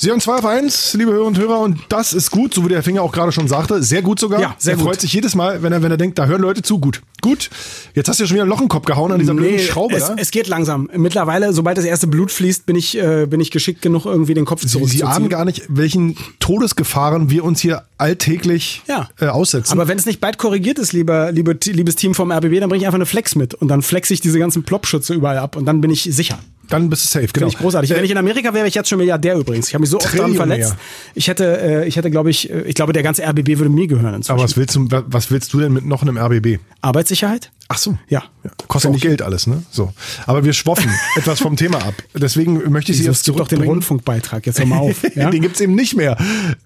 Sie haben 2 auf 1, liebe Hörer und Hörer, und das ist gut, so wie der Finger auch gerade schon sagte. Sehr gut sogar. Ja, sehr er gut. freut sich jedes Mal, wenn er, wenn er denkt, da hören Leute zu. Gut. Gut. Jetzt hast du ja schon wieder ein Loch im Kopf gehauen an dieser blöden Schraube es, es geht langsam. Mittlerweile, sobald das erste Blut fließt, bin ich, äh, bin ich geschickt genug, irgendwie den Kopf zurückzuziehen. Sie ahnen gar nicht, welchen Todesgefahren wir uns hier alltäglich Ja. äh, aussetzen. Aber wenn es nicht bald korrigiert ist, lieber, liebe, liebes Team vom RBB, dann bringe ich einfach eine Flex mit und dann flex ich diese ganzen Plopschütze überall ab und dann bin ich sicher. Dann bist du safe, genau. Finde ich großartig. Wenn ich in Amerika wäre, wäre ich jetzt schon Milliardär übrigens. Ich habe mich so oft daran verletzt. Ich hätte, äh, ich hätte, glaube ich, äh, ich glaube, der ganze RBB würde mir gehören inzwischen. Aber was willst, du, wa- was willst du denn mit noch einem RBB? Arbeitssicherheit? Ach so. Ja. Kostet auch Geld alles, ne? So. Aber wir schwoffen etwas vom Thema ab. Deswegen möchte ich Sie Es jetzt gibt doch den zurückbringen. Rundfunkbeitrag. Jetzt hör mal auf. Ja? Den gibt's eben nicht mehr.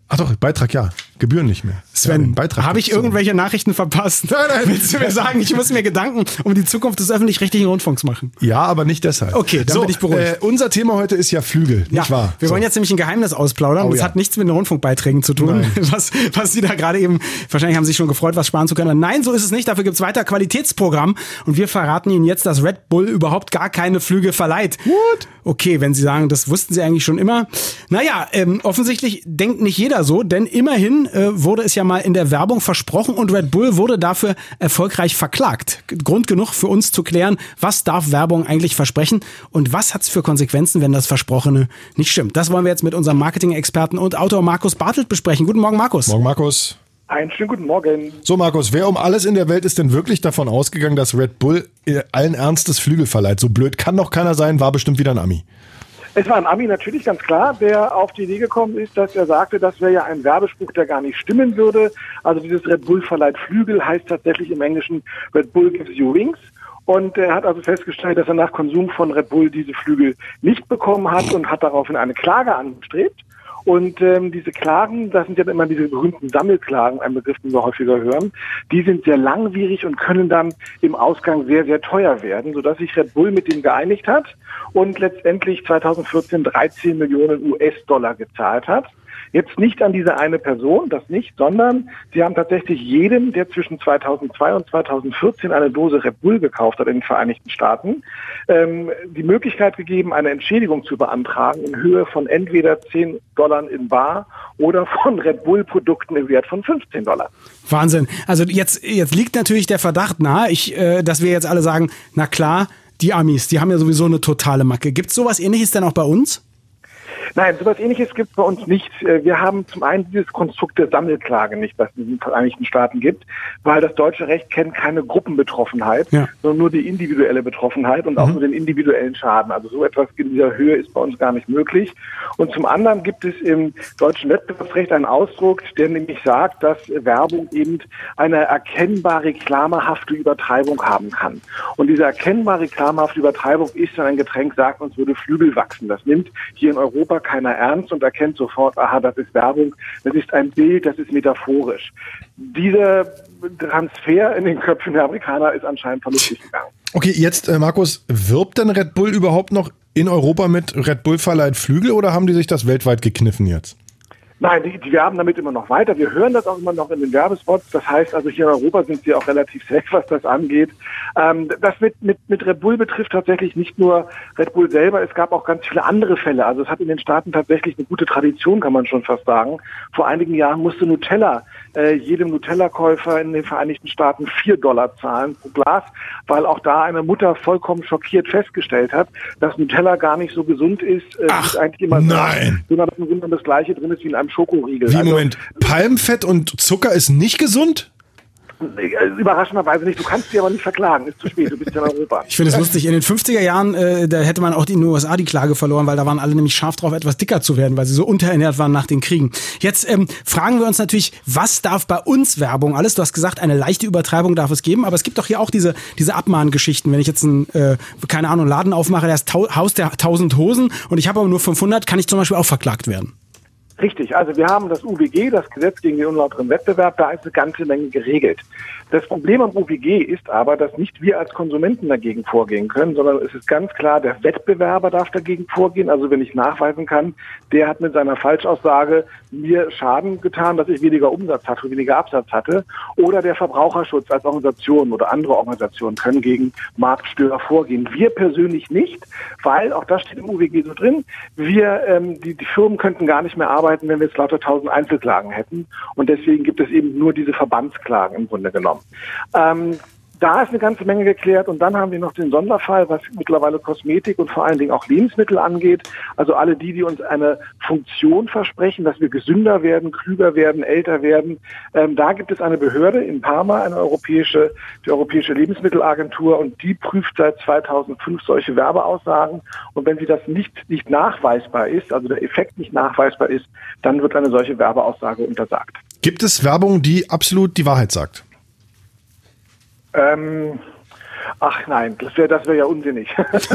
Ach doch, Beitrag ja. Gebühren nicht mehr. ja, Sven, Beitrag habe ich irgendwelche Nachrichten verpasst? Nein, nein. Willst du mir sagen, ich muss mir Gedanken um die Zukunft des öffentlich-rechtlichen Rundfunks machen? Ja, aber nicht deshalb. Okay, dann so, bin ich beruhigt. Äh, unser Thema heute ist ja Flügel, nicht wahr? Wir so. wollen jetzt nämlich ein Geheimnis ausplaudern. Oh das ja. hat nichts mit den Rundfunkbeiträgen zu tun, was, was Sie da gerade eben, wahrscheinlich haben Sie sich schon gefreut, was sparen zu können. Nein, so ist es nicht. Dafür gibt's weiter Qualitätsprogramm. Und wir verraten Ihnen jetzt, dass Red Bull überhaupt gar keine Flüge verleiht. What? Okay, wenn Sie sagen, das wussten Sie eigentlich schon immer. Naja, ähm, offensichtlich denkt nicht jeder so, denn immerhin äh, wurde es ja mal in der Werbung versprochen und Red Bull wurde dafür erfolgreich verklagt. Grund genug für uns zu klären, was darf Werbung eigentlich versprechen und was hat's für Konsequenzen, wenn das Versprochene nicht stimmt. Das wollen wir jetzt mit unserem Marketing-Experten und Autor Markus Bartelt besprechen. Guten Morgen, Markus. Morgen, Markus. Einen schönen guten Morgen. So, Markus, wer um alles in der Welt ist denn wirklich davon ausgegangen, dass Red Bull allen Ernstes Flügel verleiht? So blöd kann doch keiner sein, war bestimmt wieder ein Ami. Es war ein Ami natürlich ganz klar, der auf die Idee gekommen ist, dass er sagte, das wäre ja ein Werbespruch, der gar nicht stimmen würde. Also dieses Red Bull verleiht Flügel heißt tatsächlich im Englischen Red Bull gives you wings. Und er hat also festgestellt, dass er nach Konsum von Red Bull diese Flügel nicht bekommen hat und hat daraufhin eine Klage angestrebt. Und ähm, diese Klagen, das sind ja immer diese berühmten Sammelklagen, ein Begriff, den wir häufiger hören, die sind sehr langwierig und können dann im Ausgang sehr, sehr teuer werden, sodass sich Red Bull mit dem geeinigt hat und letztendlich 2014 13 Millionen US-Dollar gezahlt hat. Jetzt nicht an diese eine Person, das nicht, sondern sie haben tatsächlich jedem, der zwischen 2002 und 2014 eine Dose Red Bull gekauft hat in den Vereinigten Staaten, ähm, die Möglichkeit gegeben, eine Entschädigung zu beantragen in Höhe von entweder 10 Dollar in Bar oder von Red Bull Produkten im Wert von 15 Dollar. Wahnsinn. Also jetzt, jetzt liegt natürlich der Verdacht nahe, ich, äh, dass wir jetzt alle sagen, na klar, die Amis, die haben ja sowieso eine totale Macke. Gibt's sowas ähnliches denn auch bei uns? Nein, sowas ähnliches gibt es bei uns nicht. Äh, Wir haben zum einen dieses Konstrukt der Sammelklage nicht, das es in den Vereinigten Staaten gibt, weil das deutsche Recht kennt keine Gruppenbetroffenheit, Ja. sondern nur die individuelle Betroffenheit und auch nur den individuellen Schaden. Also so etwas in dieser Höhe ist bei uns gar nicht möglich. Und zum anderen gibt es im deutschen Wettbewerbsrecht einen Ausdruck, der nämlich sagt, dass Werbung eben eine erkennbare reklamehafte Übertreibung haben kann. Und diese erkennbare reklamehafte Übertreibung ist, wenn ein Getränk sagt, uns würde Flügel wachsen. Das nimmt hier in Europa keiner ernst und erkennt sofort, aha, das ist Werbung, das ist ein Bild, das ist metaphorisch. Dieser Transfer in den Köpfen der Amerikaner ist anscheinend verlustig gegangen. Okay, jetzt, äh, Markus, wirbt denn Red Bull überhaupt noch in Europa mit Red Bull verleiht Flügel oder haben die sich das weltweit gekniffen jetzt? Nein, die, die werben damit immer noch weiter. Wir hören das auch immer noch in den Werbespots. Das heißt also, hier in Europa sind sie auch relativ safe, was das angeht. Ähm, das mit, mit, mit Red Bull betrifft tatsächlich nicht nur Red Bull selber. Es gab auch ganz viele andere Fälle. Also es hat in den Staaten tatsächlich eine gute Tradition, kann man schon fast sagen. Vor einigen Jahren musste Nutella äh, jedem Nutella-Käufer in den Vereinigten Staaten vier Dollar zahlen pro Glas, weil auch da eine Mutter vollkommen schockiert festgestellt hat, dass Nutella gar nicht so gesund ist, äh, Ach, wie es eigentlich immer nein. sagt, sondern dass im Grunde das gleiche drin ist wie in einem Schokoriegel. Wie, Also, Moment, Palmfett und Zucker ist nicht gesund? äh, Überraschenderweise nicht. Du kannst sie aber nicht verklagen. Ist zu spät. Du bist ja in Europa. Ich finde es lustig, in den 50er Jahren, äh, da hätte man auch in den USA die Klage verloren, weil da waren alle nämlich scharf drauf, etwas dicker zu werden, weil sie so unterernährt waren nach den Kriegen. Jetzt ähm, fragen wir uns natürlich, was darf bei uns Werbung alles? Du hast gesagt, eine leichte Übertreibung darf es geben, aber es gibt doch hier auch diese, diese Abmahngeschichten. Wenn ich jetzt einen, äh, keine Ahnung, Laden aufmache, der ist Haus der 1000 Hosen und ich habe aber nur 500, kann ich zum Beispiel auch verklagt werden. Richtig, also wir haben das UWG, das Gesetz gegen den unlauteren Wettbewerb, da ist eine ganze Menge geregelt. Das Problem am UWG ist aber, dass nicht wir als Konsumenten dagegen vorgehen können, sondern es ist ganz klar, der Wettbewerber darf dagegen vorgehen. Also wenn ich nachweisen kann, der hat mit seiner Falschaussage mir Schaden getan, dass ich weniger Umsatz hatte, weniger Absatz hatte. Oder der Verbraucherschutz als Organisation oder andere Organisationen können gegen Marktstörer vorgehen. Wir persönlich nicht, weil, auch das steht im UWG so drin, wir, ähm, die, die Firmen könnten gar nicht mehr arbeiten, wenn wir jetzt lauter tausend Einzelklagen hätten. Und deswegen gibt es eben nur diese Verbandsklagen im Grunde genommen. Ähm, da ist eine ganze Menge geklärt und dann haben wir noch den Sonderfall, was mittlerweile Kosmetik und vor allen Dingen auch Lebensmittel angeht. Also alle die, die uns eine Funktion versprechen, dass wir gesünder werden, klüger werden, älter werden. Ähm, da gibt es eine Behörde in Parma, eine europäische, die Europäische Lebensmittelagentur und die prüft seit 2005 solche Werbeaussagen. Und wenn sie das nicht, nicht nachweisbar ist, also der Effekt nicht nachweisbar ist, dann wird eine solche Werbeaussage untersagt. Gibt es Werbung, die absolut die Wahrheit sagt? Ähm, ach nein, das wäre das wäre ja unsinnig. das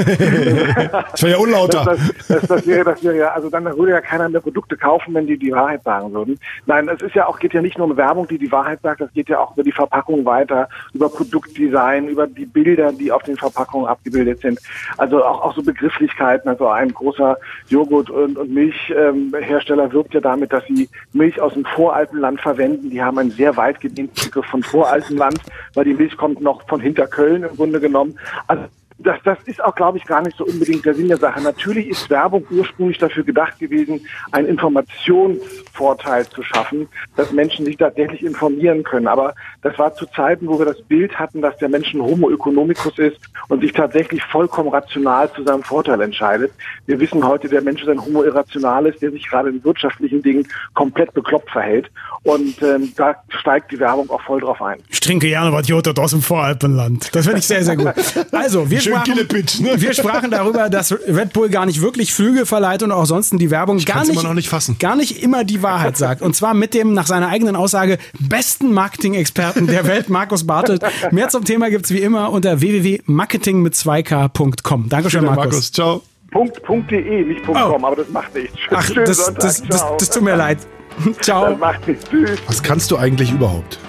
wäre ja unlauter. Das, das, das, wäre, das wäre ja, also dann würde ja keiner mehr Produkte kaufen, wenn die die Wahrheit sagen würden. Nein, es ist ja auch, geht ja nicht nur um Werbung, die die Wahrheit sagt, das geht ja auch über die Verpackung weiter, über Produktdesign, über die Bilder, die auf den Verpackungen abgebildet sind. Also auch, auch so Begrifflichkeiten. Also ein großer Joghurt- und, und Milchhersteller wirbt ja damit, dass sie Milch aus dem Voralpenland verwenden. Die haben einen sehr weit gedehnten Begriff von Voralpenland, weil die Milch kommt noch von Hinterköln im Grunde genommen. Also das, das ist auch, glaube ich, gar nicht so unbedingt der Sinn der Sache. Natürlich ist Werbung ursprünglich dafür gedacht gewesen, einen Informationsvorteil zu schaffen, dass Menschen sich tatsächlich informieren können. Aber das war zu Zeiten, wo wir das Bild hatten, dass der Mensch ein Homo economicus ist und sich tatsächlich vollkommen rational zu seinem Vorteil entscheidet. Wir wissen heute, der Mensch ist ein Homo irrationalis, der sich gerade in wirtschaftlichen Dingen komplett bekloppt verhält. Und ähm, da steigt die Werbung auch voll drauf ein. Ich trinke gerne was Joghurt aus dem Voralpenland. Das finde ich sehr, sehr gut. Also, wir sprachen, ne? wir sprachen darüber, dass Red Bull gar nicht wirklich Flüge verleiht und auch sonst die Werbung gar nicht, immer noch nicht fassen. gar nicht immer die Wahrheit sagt. Und zwar mit dem, nach seiner eigenen Aussage, besten Marketing-Experten der Welt, Markus Bartelt. Mehr zum Thema gibt's wie immer unter www.marketing mit 2k.com. Dankeschön, Markus. Markus. Ciao. Punkt, Punkt .de, nicht Punkt Oh. .com, aber das macht nichts. Ach, Schönen das, Sonntag, das, das, ciao. das tut mir leid. Ciao. Das macht nichts. Tschüss. Was kannst du eigentlich überhaupt?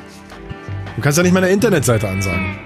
Du kannst ja nicht meine Internetseite ansagen.